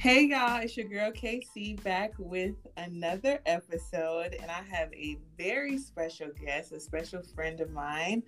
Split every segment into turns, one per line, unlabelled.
Hey y'all, it's your girl KayC back with another episode, and I have a very special guest, a special friend of mine,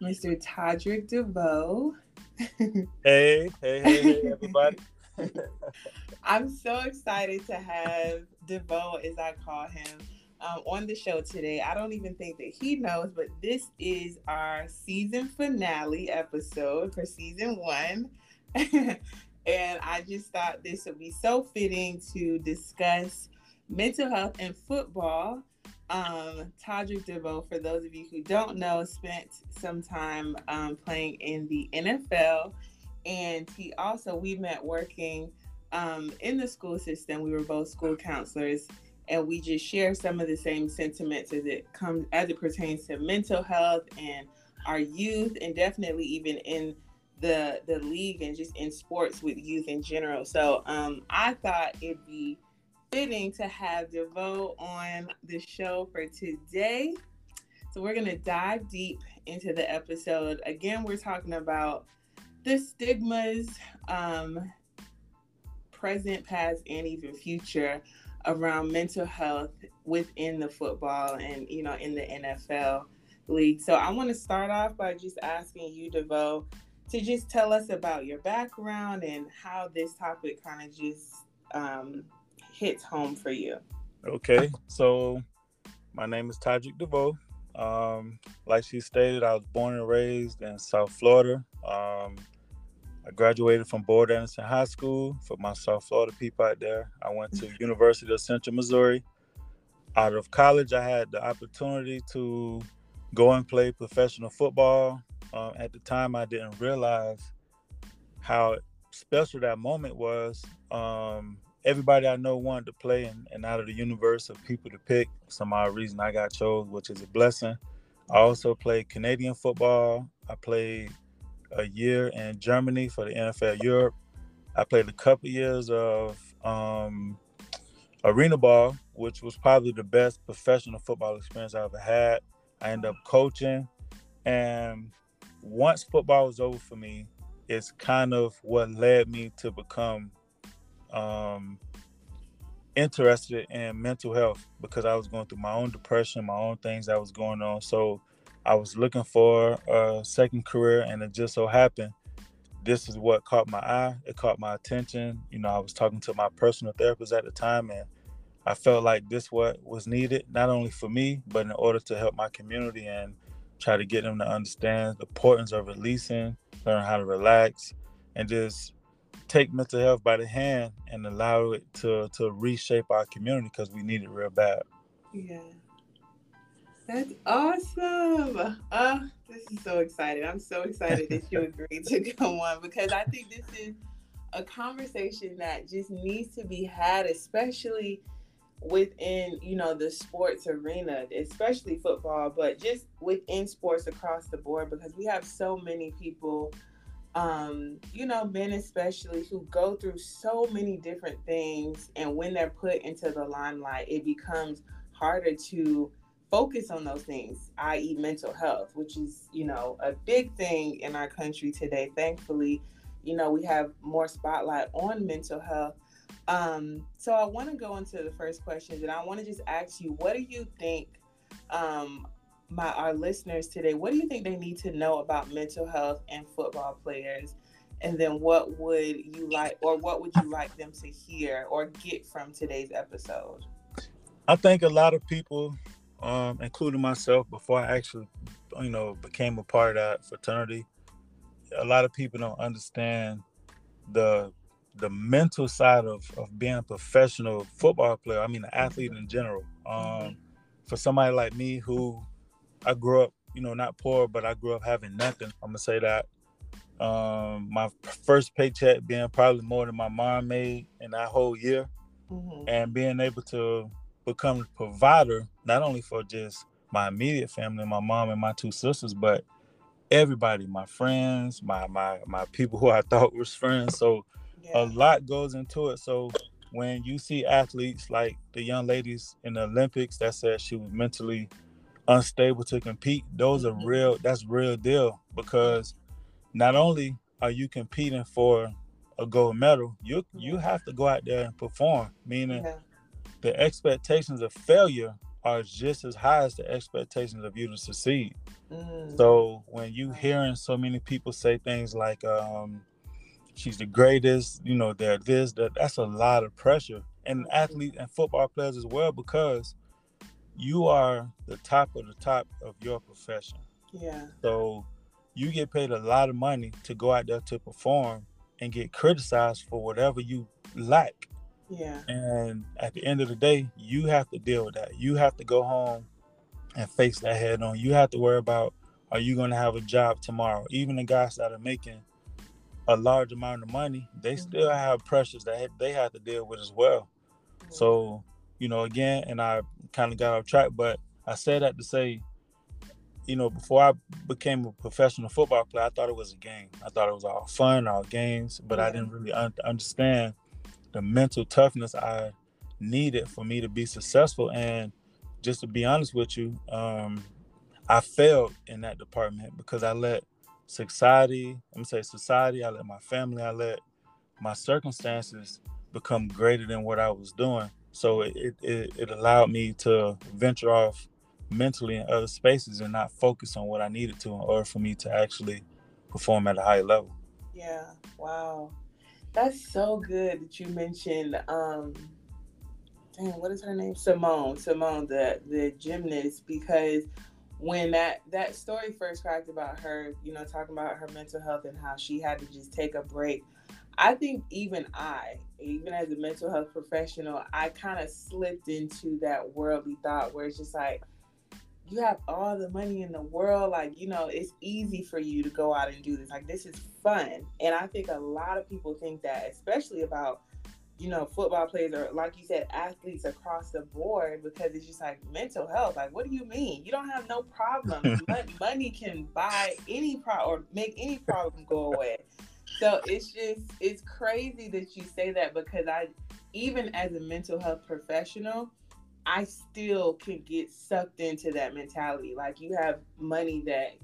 Mr. Toderick DeVoe.
hey, hey, hey, hey, everybody.
I'm so excited to have DeVoe, as I call him, um, on the show today. I don't even think that he knows, but this is our season finale episode for season one. and I just thought this would be so fitting to discuss mental health and football. Um, Toderick for those of you who don't know, spent some time um, playing in the NFL, and he also we met working um, in the school system. We were both school counselors, and we just share some of the same sentiments as it comes as it pertains to mental health and our youth, and definitely even in the the league and just in sports with youth in general. So um, I thought it'd be fitting to have DeVoe on the show for today. So we're gonna dive deep into the episode. Again, we're talking about the stigmas, um, present, past, and even future around mental health within the football and you know in the NFL league. So I want to start off by just asking you, DeVoe, to just tell us about your background and how this topic kind of just um, hits home for you.
Okay, so my name is Toderick DeVoe. Um, like she stated, I was born and raised in South Florida. Um, I graduated from Boyd Anderson High School for my South Florida people out there. I went to University of Central Missouri. Out of college, I had the opportunity to go and play professional football um, at the time, I didn't realize how special that moment was. Um, everybody I know wanted to play, and, and out of the universe of people to pick, some odd reason I got chose, which is a blessing. I also played Canadian football. I played a year in Germany for the NFL Europe. I played a couple years of um, arena ball, which was probably the best professional football experience I ever had. I ended up coaching, and once football was over for me, it's kind of what led me to become um, interested in mental health because I was going through my own depression, my own things that was going on. So I was looking for a second career, and it just so happened this is what caught my eye. It caught my attention. You know, I was talking to my personal therapist at the time, and I felt like this what was needed, not only for me, but in order to help my community and try to get them to understand the importance of releasing, learn how to relax, and just take mental health by the hand and allow it to to reshape our community because we need it real bad.
Yeah. That's awesome. Uh, this is so exciting. I'm so excited that you agreed to come on because I think this is a conversation that just needs to be had, especially within you know the sports arena especially football but just within sports across the board because we have so many people um you know men especially who go through so many different things and when they're put into the limelight it becomes harder to focus on those things i.e mental health which is you know a big thing in our country today. Thankfully you know we have more spotlight on mental health um, so I want to go into the first questions, and I want to just ask you, what do you think, um, my our listeners today, what do you think they need to know about mental health and football players? And then what would you like, or what would you like them to hear or get from today's episode?
I think a lot of people, um, including myself, before I actually, you know, became a part of that fraternity, a lot of people don't understand the the mental side of, of being a professional football player, I mean, an athlete in general. Um, for somebody like me who I grew up, you know, not poor, but I grew up having nothing, I'm gonna say that. Um, my first paycheck being probably more than my mom made in that whole year, mm-hmm. and being able to become a provider, not only for just my immediate family, my mom and my two sisters, but everybody, my friends, my my my people who I thought was friends. So yeah. a lot goes into it. So when you see athletes like the young ladies in the Olympics that said she was mentally unstable to compete, those are mm-hmm. real. That's real deal because not only are you competing for a gold medal, you you have to go out there and perform. Meaning, yeah. the expectations of failure are just as high as the expectations of you to succeed. Mm. So when you hearing so many people say things like, um, "She's the greatest," you know, they're this, that that's a lot of pressure, and athletes and football players as well, because you are the top of the top of your profession.
Yeah.
So you get paid a lot of money to go out there to perform and get criticized for whatever you lack.
Yeah.
And at the end of the day, you have to deal with that. You have to go home and face that head on. You have to worry about are you going to have a job tomorrow? Even the guys that are making a large amount of money, they mm-hmm. still have pressures that they have to deal with as well. Mm-hmm. So, you know, again, and I kind of got off track, but I said that to say you know, before I became a professional football player, I thought it was a game. I thought it was all fun, all games, but I didn't really un- understand the mental toughness I needed for me to be successful. And just to be honest with you, um, I failed in that department because I let society, I'm gonna say society, I let my family, I let my circumstances become greater than what I was doing. So it, it, it allowed me to venture off mentally in other spaces and not focus on what I needed to in order for me to actually perform at a high level.
Yeah. Wow. That's so good that you mentioned um dang, what is her name? Simone. Simone, the the gymnast, because when that that story first cracked about her, you know, talking about her mental health and how she had to just take a break. I think even I, even as a mental health professional, I kind of slipped into that worldly thought where it's just like, you have all the money in the world like you know it's easy for you to go out and do this like this is fun and i think a lot of people think that especially about you know football players or like you said athletes across the board because it's just like mental health like what do you mean you don't have no problem money can buy any problem or make any problem go away so it's just it's crazy that you say that because i even as a mental health professional I still can get sucked into that mentality. Like you have money that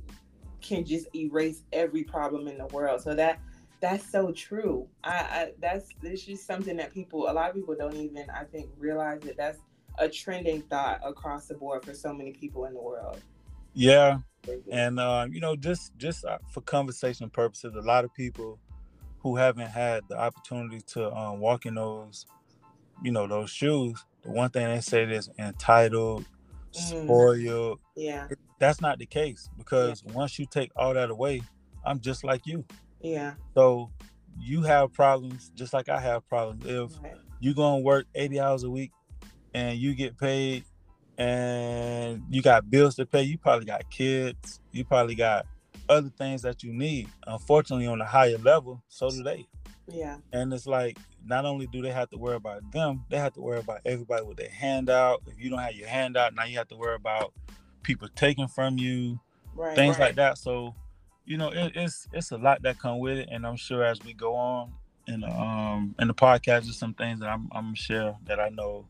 can just erase every problem in the world. So that that's so true. I, I that's it's just something that people a lot of people don't even I think realize that that's a trending thought across the board for so many people in the world.
Yeah, and uh, you know, just just uh, for conversation purposes, a lot of people who haven't had the opportunity to um, walk in those, you know, those shoes, the one thing they say is entitled, mm. spoiled.
Yeah.
That's not the case because yeah. once you take all that away, I'm just like you.
Yeah.
So you have problems just like I have problems. If right. you go and work 80 hours a week and you get paid and you got bills to pay, you probably got kids, you probably got other things that you need. Unfortunately, on a higher level, so do they.
Yeah.
And it's like not only do they have to worry about them, they have to worry about everybody with their handout. If you don't have your handout, now you have to worry about people taking from you, right, things right. like that. So, you know, it, it's it's a lot that come with it, and I'm sure as we go on in the um in the podcast, there's some things that I'm I'm sure that I know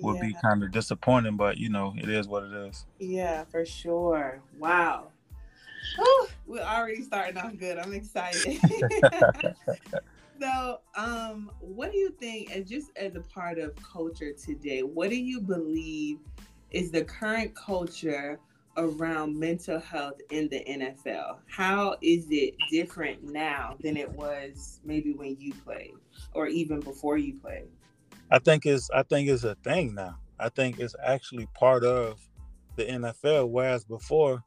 will yeah. be kind of disappointing, but you know, it is what it is.
Yeah, for sure. Wow. we're already starting off good. I'm excited. so, um, what do you think, and just as a part of culture today, what do you believe is the current culture around mental health in the NFL? How is it different now than it was maybe when you played, or even before you played?
I think it's I think it's a thing now. I think it's actually part of the NFL, whereas before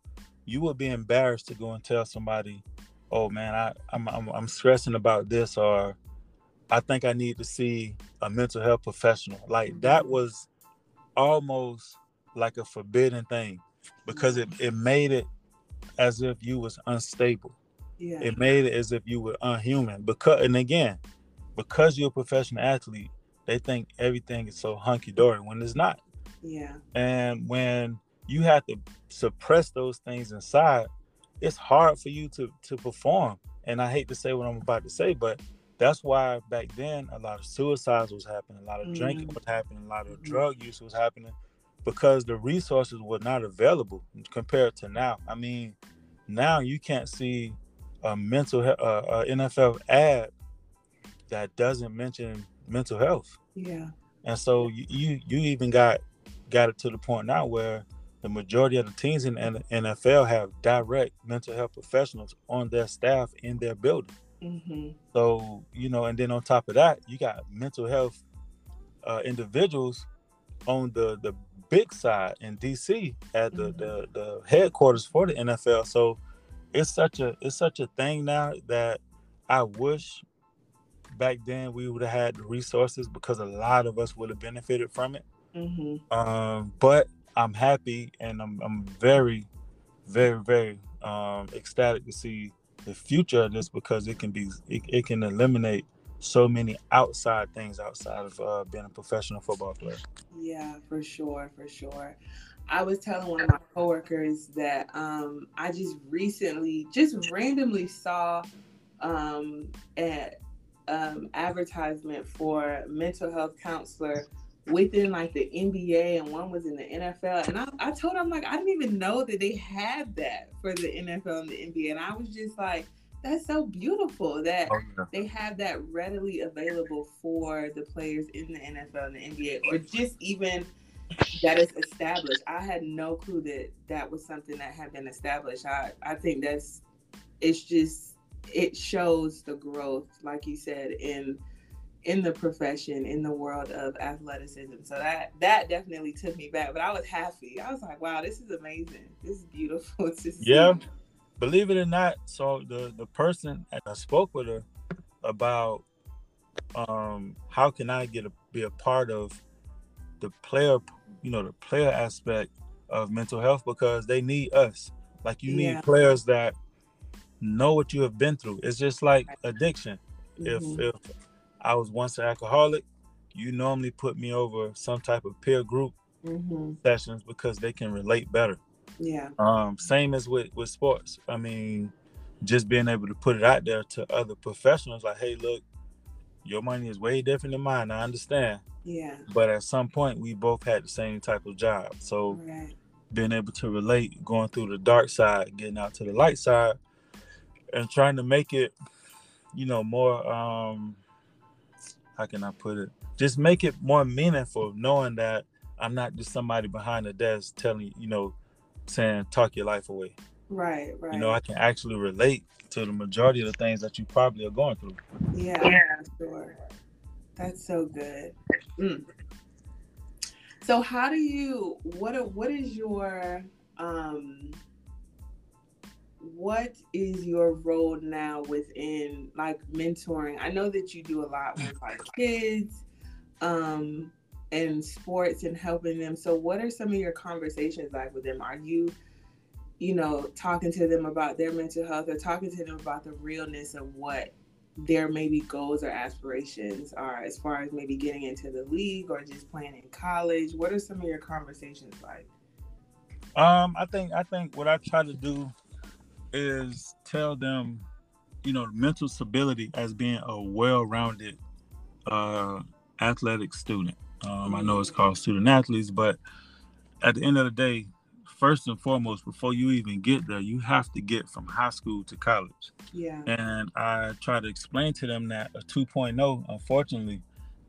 you would be embarrassed to go and tell somebody, "Oh man, I I'm I'm, I'm stressing about this," or "I think I need to see a mental health professional." Like that mm-hmm. was almost like a forbidden thing because it, it made it as if you was unstable. Yeah. It made it as if you were unhuman. Because and again, because you're a professional athlete, they think everything is so hunky dory when it's not.
Yeah.
And when you have to suppress those things inside, it's hard for you to to perform. And I hate to say what I'm about to say, but that's why back then a lot of suicides was happening, a lot of mm-hmm. drinking was happening, a lot of mm-hmm. drug use was happening because the resources were not available compared to now. I mean, now you can't see a mental uh, a NFL ad that doesn't mention mental health.
Yeah.
And so you you, you even got got it to the point now where the majority of the teams in the NFL have direct mental health professionals on their staff in their building.
Mm-hmm.
So you know, and then on top of that, you got mental health uh, individuals on the the big side in DC at the, mm-hmm. the the headquarters for the NFL. So it's such a it's such a thing now that I wish back then we would have had the resources because a lot of us would have benefited from it.
Mm-hmm.
Um, but I'm happy and I'm I'm very, very, very um, ecstatic to see the future of this because it can be it, it can eliminate so many outside things outside of uh, being a professional football player.
Yeah, for sure, for sure. I was telling one of my coworkers that um, I just recently, just randomly saw um, an um, advertisement for mental health counselor within like the NBA and one was in the NFL. And I, I told him, like, I didn't even know that they had that for the NFL and the NBA. And I was just like, that's so beautiful that oh, yeah. they have that readily available for the players in the NFL and the NBA, or just even that is established. I had no clue that that was something that had been established. I, I think that's it's just it shows the growth, like you said, in in the profession, in the world of athleticism. So that that definitely took me back. But I was happy. I was like, wow, this is amazing. This is beautiful.
yeah. Believe it or not, so the the person I spoke with her about um how can I get a be a part of the player, you know, the player aspect of mental health because they need us. Like you yeah. need players that know what you have been through. It's just like addiction. Mm-hmm. If if I was once an alcoholic, you normally put me over some type of peer group
mm-hmm.
sessions because they can relate better.
Yeah.
Um, same as with with sports. I mean, just being able to put it out there to other professionals, like, hey, look, your money is way different than mine. I understand.
Yeah.
But at some point, we both had the same type of job, so
right.
being able to relate, going through the dark side, getting out to the light side, and trying to make it, you know, more. um how can I put it? Just make it more meaningful, knowing that I'm not just somebody behind the desk telling you know, saying talk your life away.
Right, right.
You know, I can actually relate to the majority of the things that you probably are going through.
Yeah, yeah. sure. That's so good. Mm. So how do you what what is your um what is your role now within like mentoring? I know that you do a lot with like kids um and sports and helping them. So what are some of your conversations like with them? Are you you know, talking to them about their mental health or talking to them about the realness of what their maybe goals or aspirations are as far as maybe getting into the league or just playing in college? What are some of your conversations like?
Um, I think I think what I try to do is tell them, you know, mental stability as being a well-rounded uh, athletic student. Um, I know it's called student athletes, but at the end of the day, first and foremost, before you even get there, you have to get from high school to college.
Yeah.
And I try to explain to them that a 2.0, unfortunately,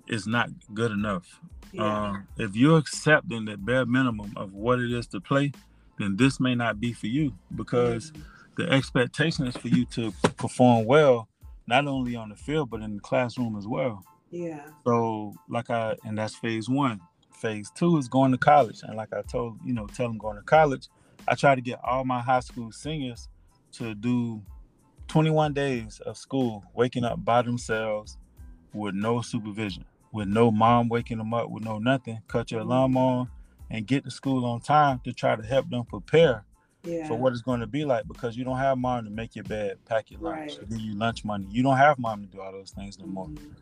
is not good enough. Yeah. Um, if you're accepting the bare minimum of what it is to play, then this may not be for you because. Mm-hmm the expectation is for you to perform well, not only on the field but in the classroom as well.
Yeah.
So like I and that's phase one. Phase two is going to college, and like I told you know, tell them going to college. I try to get all my high school seniors to do 21 days of school, waking up by themselves with no supervision, with no mom waking them up, with no nothing. Cut your alarm mm-hmm. on and get to school on time to try to help them prepare
yeah.
for what it's going to be like because you don't have mom to make your bed, pack your lunch, right. give you lunch money. You don't have mom to do all those things no more. Mm-hmm.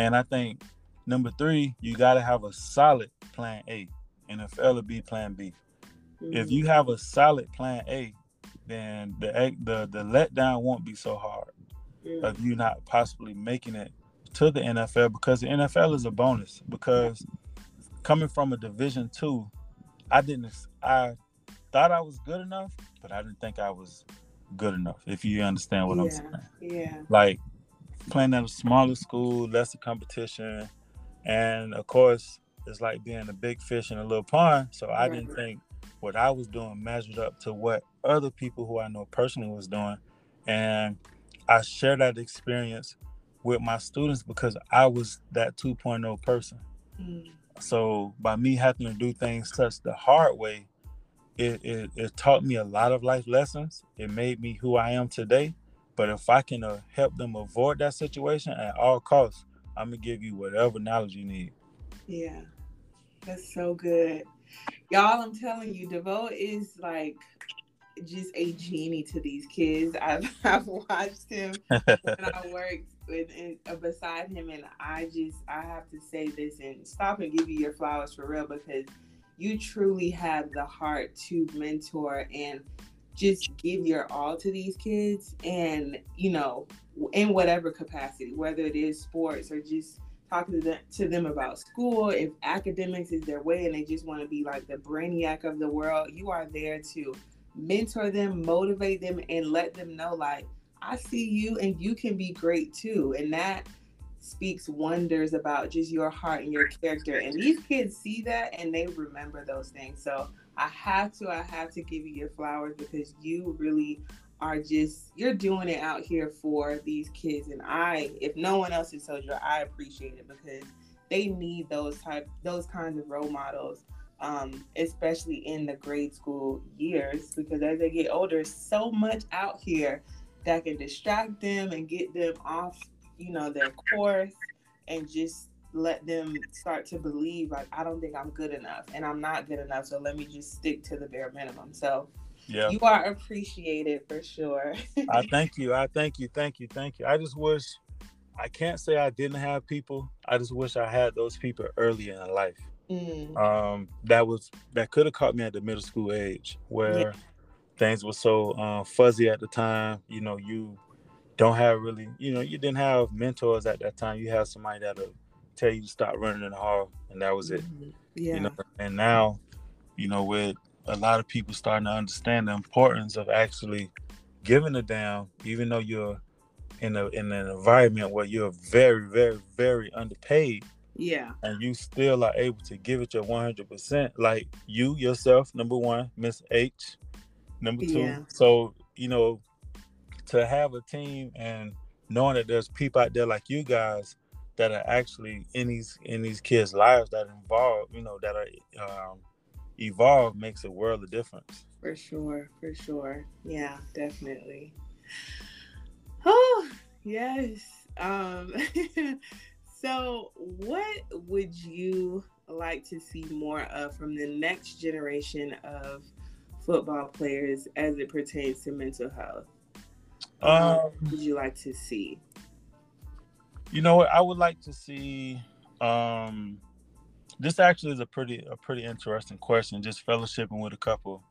And I think number three, you got to have a solid plan A. and NFL will be plan B. Mm-hmm. If you have a solid plan A, then the the the letdown won't be so hard mm-hmm. of you not possibly making it to the NFL because the NFL is a bonus because coming from a division two, I didn't I thought I was good enough, but I didn't think I was good enough. If you understand what
yeah,
I'm saying.
Yeah.
Like playing at a smaller school, lesser competition, and of course, it's like being a big fish in a little pond. So I right. didn't think what I was doing measured up to what other people who I know personally was doing, and I share that experience with my students because I was that 2.0 person. Mm. So by me having to do things such the hard way, it, it, it taught me a lot of life lessons. It made me who I am today. But if I can uh, help them avoid that situation at all costs, I'm gonna give you whatever knowledge you need.
Yeah, that's so good, y'all. I'm telling you, DeVoe is like just a genie to these kids. I've, I've watched him when I worked with and, uh, beside him, and I just I have to say this and stop and give you your flowers for real because you truly have the heart to mentor and just give your all to these kids and you know in whatever capacity whether it is sports or just talking to them, to them about school if academics is their way and they just want to be like the brainiac of the world you are there to mentor them motivate them and let them know like i see you and you can be great too and that speaks wonders about just your heart and your character. And these kids see that and they remember those things. So I have to, I have to give you your flowers because you really are just you're doing it out here for these kids. And I if no one else has told you I appreciate it because they need those type those kinds of role models um, especially in the grade school years because as they get older so much out here that can distract them and get them off you know, their course and just let them start to believe like I don't think I'm good enough and I'm not good enough. So let me just stick to the bare minimum. So yeah. you are appreciated for sure.
I thank you. I thank you. Thank you. Thank you. I just wish I can't say I didn't have people. I just wish I had those people early in life. Mm. Um, that was that could have caught me at the middle school age where yeah. things were so uh, fuzzy at the time. You know, you don't have really, you know, you didn't have mentors at that time. You have somebody that'll tell you to stop running in the hall, and that was it. Mm-hmm. Yeah. You know, and now, you know, with a lot of people starting to understand the importance of actually giving a damn, even though you're in a in an environment where you're very, very, very underpaid.
Yeah.
And you still are able to give it your 100%. Like you yourself, number one, Miss H, number two. Yeah. So, you know, to have a team and knowing that there's people out there like you guys that are actually in these in these kids' lives that involve, you know, that are um, evolve makes a world of difference.
For sure, for sure. Yeah, definitely. Oh, yes. Um so what would you like to see more of from the next generation of football players as it pertains to mental health? Um, would you like to see?
You know what? I would like to see. Um, this actually is a pretty a pretty interesting question. Just fellowshipping with a couple,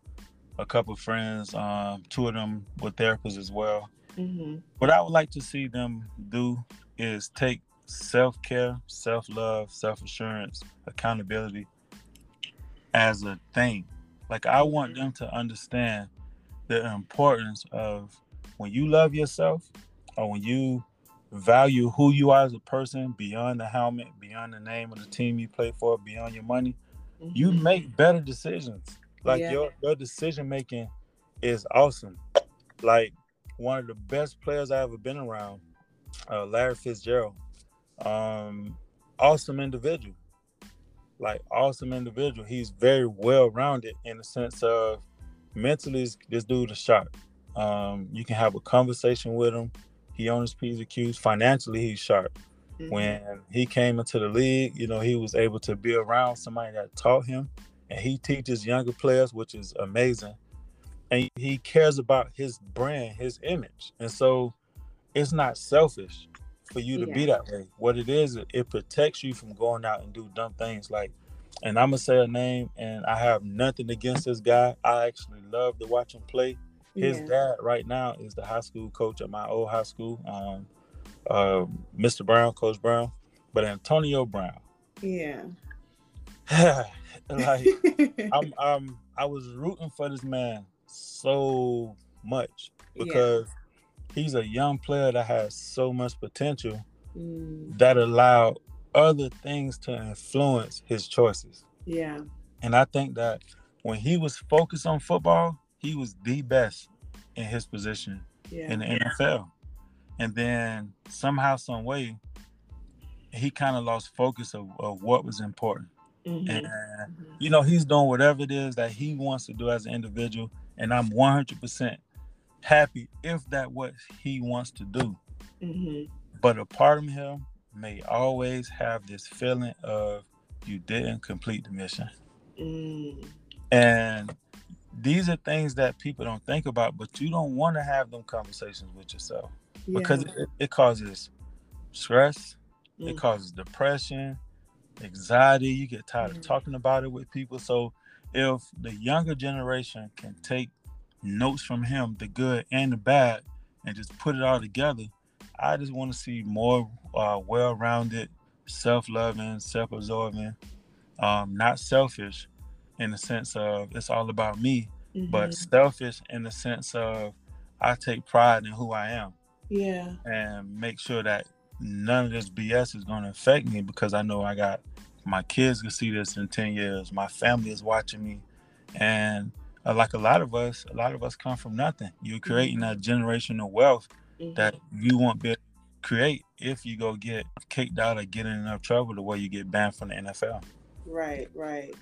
a couple friends. Um, two of them were therapists as well. Mm-hmm. What I would like to see them do is take self care, self love, self assurance, accountability as a thing. Like I want mm-hmm. them to understand the importance of when you love yourself or when you value who you are as a person beyond the helmet, beyond the name of the team you play for, beyond your money, mm-hmm. you make better decisions. Like yeah. your your decision making is awesome. Like one of the best players I ever been around, uh, Larry Fitzgerald. Um, awesome individual. Like awesome individual. He's very well rounded in the sense of mentally this dude is sharp. Um, you can have a conversation with him. He owns P's and Q's. Financially, he's sharp. Mm-hmm. When he came into the league, you know, he was able to be around somebody that taught him, and he teaches younger players, which is amazing. And he cares about his brand, his image, and so it's not selfish for you to yeah. be that way. What it is, it protects you from going out and do dumb things like. And I'm gonna say a name, and I have nothing against this guy. I actually love to watch him play his yeah. dad right now is the high school coach at my old high school, um, uh, Mr. Brown, Coach Brown. But Antonio Brown.
Yeah.
like I'm, I'm, I was rooting for this man so much because he's a young player that has so much potential
Mm,
that allowed other things to influence his choices.
yeah.
And I think that when he was focused on football, he was the best in his position
Yeah.
in the NFL. And then somehow, some way, he kind of lost focus of, of what was important.
Mhm,
And
mhm.
you know, he's doing whatever it is that he wants to do as an individual. And I'm 100% happy if that what he wants to do.
Mhm.
But a part of him may always have this feeling of you didn't complete the mission.
Mm,
And these are things that people don't think about, but you don't want to have them conversations with yourself because it, it causes stress,
Mm.
it causes depression, anxiety. You get tired
Mhm.
of talking about it with people. So if the younger generation can take notes from him, the good and the bad, and just put it all together, I just want to see more uh, well-rounded, self-loving, self-absorbing, um, not selfish in the sense of it's all about me, but
Mhm.
selfish in the sense of I take pride in who I am
yeah.
and make sure that none of this BS is going to affect me because I know I got my kids can see this in 10 years. My family is watching me. And uh, like a lot of us, a lot of us come from nothing. You're creating that generational wealth
Mhm.
that you won't be able to create if you go get kicked out or get in enough trouble the way you get banned from the NFL.
Right, right.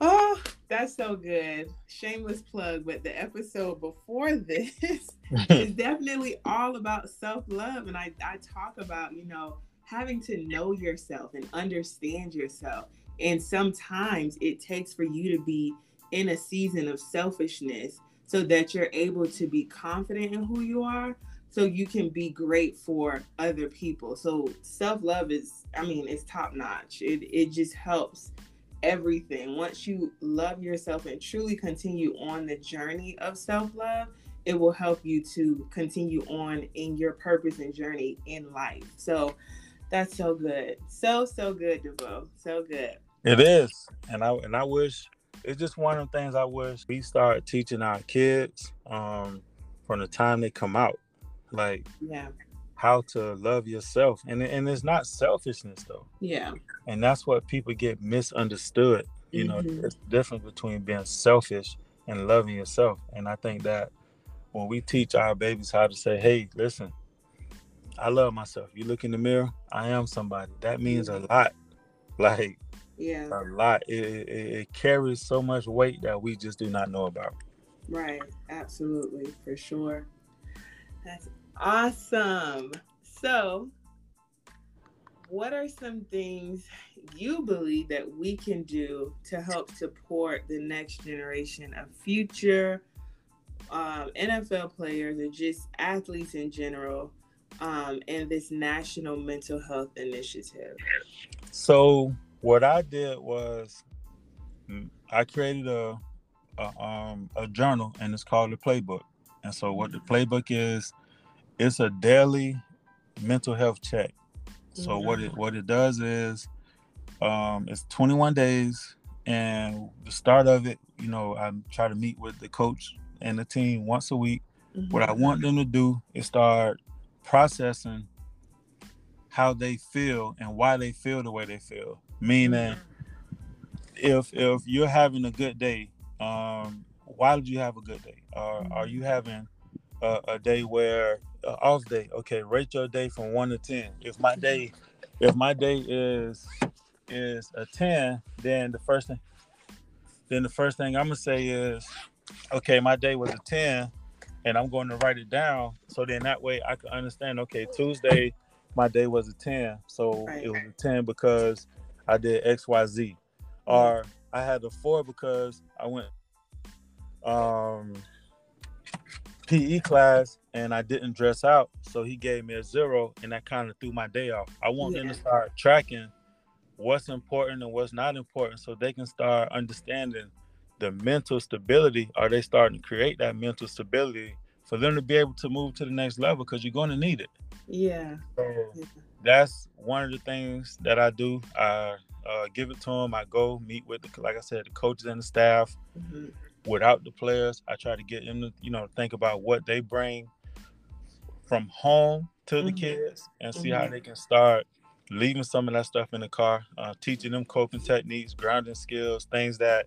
Oh, that's so good. Shameless plug, but the episode before this is definitely all about self love. And I, I talk about, you know, having to know yourself and understand yourself. And sometimes it takes for you to be in a season of selfishness so that you're able to be confident in who you are so you can be great for other people. So self love is, I mean, it's top notch. It, it just helps everything. Once you love yourself and truly continue on the journey of self love, it will help you to continue on in your purpose and journey in life. So that's so good. So, so good, DeVoe. So good.
It is, and I and I wish it's just one of the things I wish we start teaching our kids um, from the time they come out, like
Yeah.
How to love yourself, and and it's not selfishness though,
Yeah.
and that's what people get misunderstood. You know,
Mhm.
it's the difference between being selfish and loving yourself, and I think that when we teach our babies how to say, "Hey, listen, I love myself," you look in the mirror, I am somebody. That means a lot. Like
Yeah.
a lot. It, it, it carries so much weight that we just do not know about.
Right. Absolutely. For sure. That's awesome. So, what are some things you believe that we can do to help support the next generation of future um, NFL players or just athletes in general um, in this national mental health initiative?
So what I did was mm, I created a, a um a journal and it's called the playbook. And so what the playbook is, it's a daily mental health check. So what it what it does is um it's 21 days and the start of it, you know, I try to meet with the coach and the team once a week what I want them to do is start processing how they feel and why they feel the way they feel. Meaning, if if you're having a good day, um, why did you have a good day? Or are you having a, a day where uh, off day? Okay, rate your day from one to ten. If my day, if my day is is a ten, then the first thing, then the first thing I'm gonna say is, okay, my day was a ten and I'm going to write it down so then that way I can understand. Okay, Tuesday, my day was a ten, so
Right.
it was a ten because I did X, Y, Z, or I had a four because I went um PE class and I didn't dress out, so he gave me a zero, and that kind of threw my day off. I want them to start tracking what's important and what's not important, so they can start understanding the mental stability. Are they starting to create that mental stability for them to be able to move to the next level? Because you're going to need it.
Yeah.
So
Yeah.
that's one of the things that I do. I uh, give it to them. I go meet with, the, like I said, the coaches and the staff
Mhm.
without the players. I try to get them to, you know, think about what they bring from home to the
Mhm.
kids and see how
Mhm.
they can start leaving some of that stuff in the car, uh, teaching them coping techniques, grounding skills, things that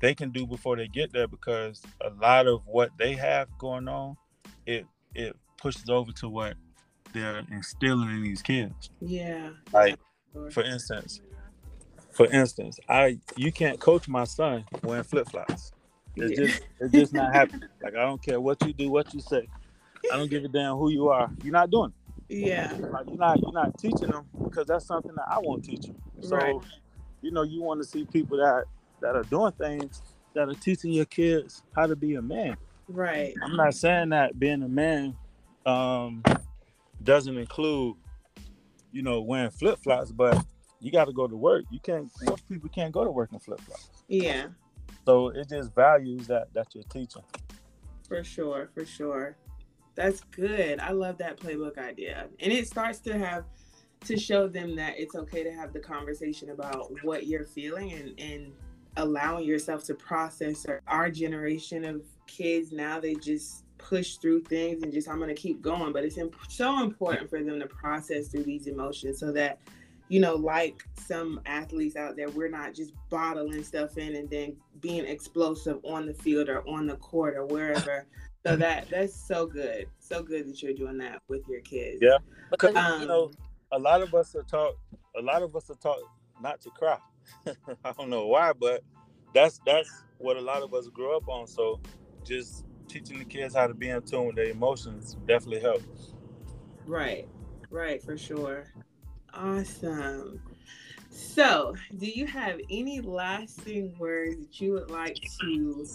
they can do before they get there. Because a lot of what they have going on, it it pushes over to what they're instilling in these kids.
Yeah.
Like, For instance, for instance, I you can't coach my son wearing flip flops. It's
Yeah.
just it's just not happening. Like I don't care what you do, what you say. I don't give a damn who you are. You're not doing it.
yeah.
Like you're not you're not teaching them because that's something that I won't teach you. So
Right.
you know you want to see people that that are doing things that are teaching your kids how to be a man.
Right.
I'm not saying that being a man um doesn't include you know wearing flip flops, but you got to go to work. You can't. Most people can't go to work in flip flops.
Yeah.
So it just values that that you're teaching.
For sure, for sure. That's good. I love that playbook idea. And it starts to have to show them that it's okay to have the conversation about what you're feeling and, and allowing yourself to process our generation of kids now they just push through things and just I'm going to keep going but it's imp- so important for them to process through these emotions so that you know like some athletes out there we're not just bottling stuff in and then being explosive on the field or on the court or wherever so that that's so good so good that you're doing that with your kids
Yeah. Because
Um,
you know, a lot of us are taught. A lot of us are taught not to cry. I don't know why, but that's that's what a lot of us grew up on. So just teaching the kids how to be in tune with their emotions definitely helps.
Right, right, for sure. Awesome. So, do you have any lasting words that you would like to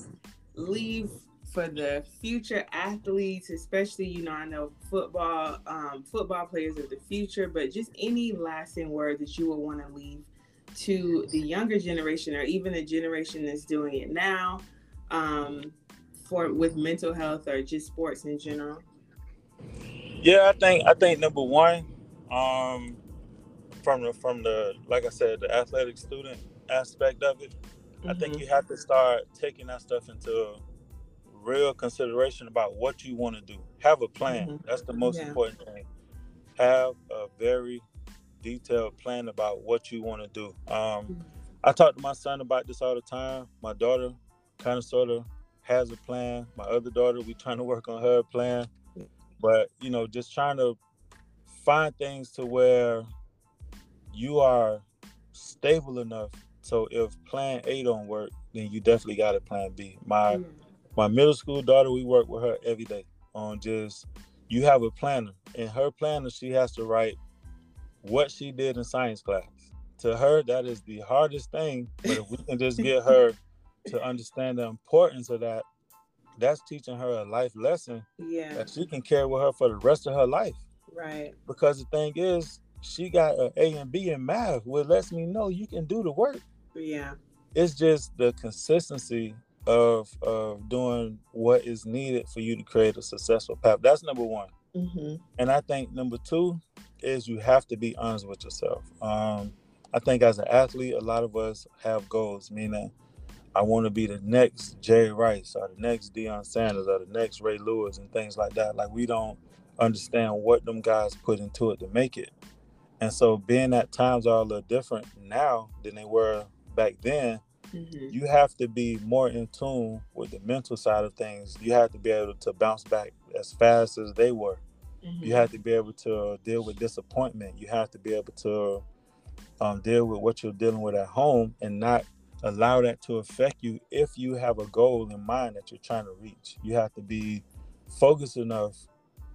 leave for the future athletes, especially, you know, I know football, um, football players of the future, but just any lasting words that you would want to leave to the younger generation or even the generation that's doing it now, um, for with mental health or just sports in general?
Yeah, I think I think number one, um, from the from the like I said, the athletic student aspect of it, I think
Mhm.
you have to start taking that stuff into real consideration about what you want to do. Have a plan.
Mhm.
That's the most
Yeah.
important thing. Have a very detailed plan about what you want to do. Um,
Mhm.
I talk to my son about this all the time. My daughter kind of sort of has a plan. My other daughter, we trying to work on her plan. But you know, just trying to find things to where you are stable enough. So if plan A don't work, then you definitely got a plan B. My
Yeah.
My middle school daughter, we work with her every day on just you have a planner. In her planner, she has to write what she did in science class. To her, that is the hardest thing. But if we can just get her to understand the importance of that, that's teaching her a life lesson
Yeah,
that she can carry with her for the rest of her life.
right.
Because the thing is, she got an A and B in math, which lets me know you can do the work
Yeah,
it's just the consistency of of doing what is needed for you to create a successful path. That's number one.
hmm
And I think number two is you have to be honest with yourself. Um, I think as an athlete, a lot of us have goals, meaning I want to be the next Jerry Rice or the next Deion Sanders or the next Ray Lewis and things like that. Like we don't understand what them guys put into it to make it. And so being that times are a little different now than they were back then,
hmm
you have to be more in tune with the mental side of things. You have to be able to bounce back as fast as they were. You have to be able to deal with disappointment. You have to be able to um, deal with what you're dealing with at home and not allow that to affect you if you have a goal in mind that you're trying to reach. You have to be focused enough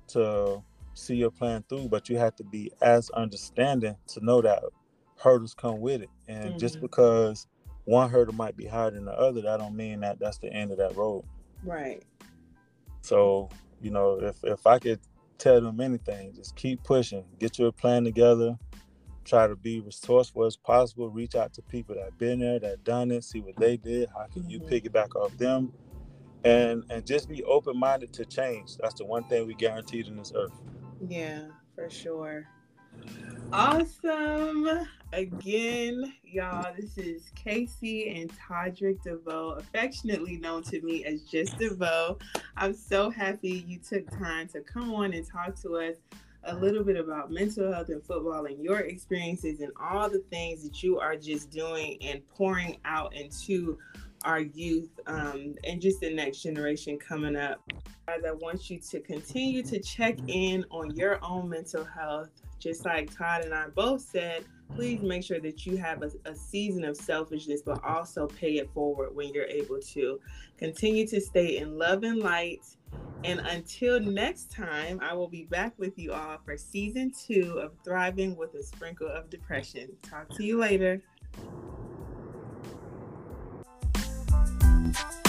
to see your plan through, but you have to be as understanding to know that hurdles come with it. And just
Mhm.
because one hurdle might be higher than the other, that don't mean that that's the end of that road.
Right.
So, you know, if if I could tell them anything, just keep pushing, get your plan together, try to be resourceful as possible, reach out to people that been there, that done it, see what they did, how can you
Mhm.
piggyback off them, and and just be open minded to change. That's the one thing we guaranteed in this earth.
Yeah, for sure. Awesome. Again, y'all, this is KayC and Toderick DeVoe, affectionately known to me as just DeVoe. I'm so happy you took time to come on and talk to us a little bit about mental health and football and your experiences and all the things that you are just doing and pouring out into our youth um, and just the next generation coming up. Guys, I want you to continue to check in on your own mental health just like Todd and I both said, please make sure that you have a, a, season of selfishness, but also pay it forward when you're able to. Continue to stay in love and light. And until next time, I will be back with you all for season two of Thriving with a Sprinkle of Depression. Talk to you later. Bye.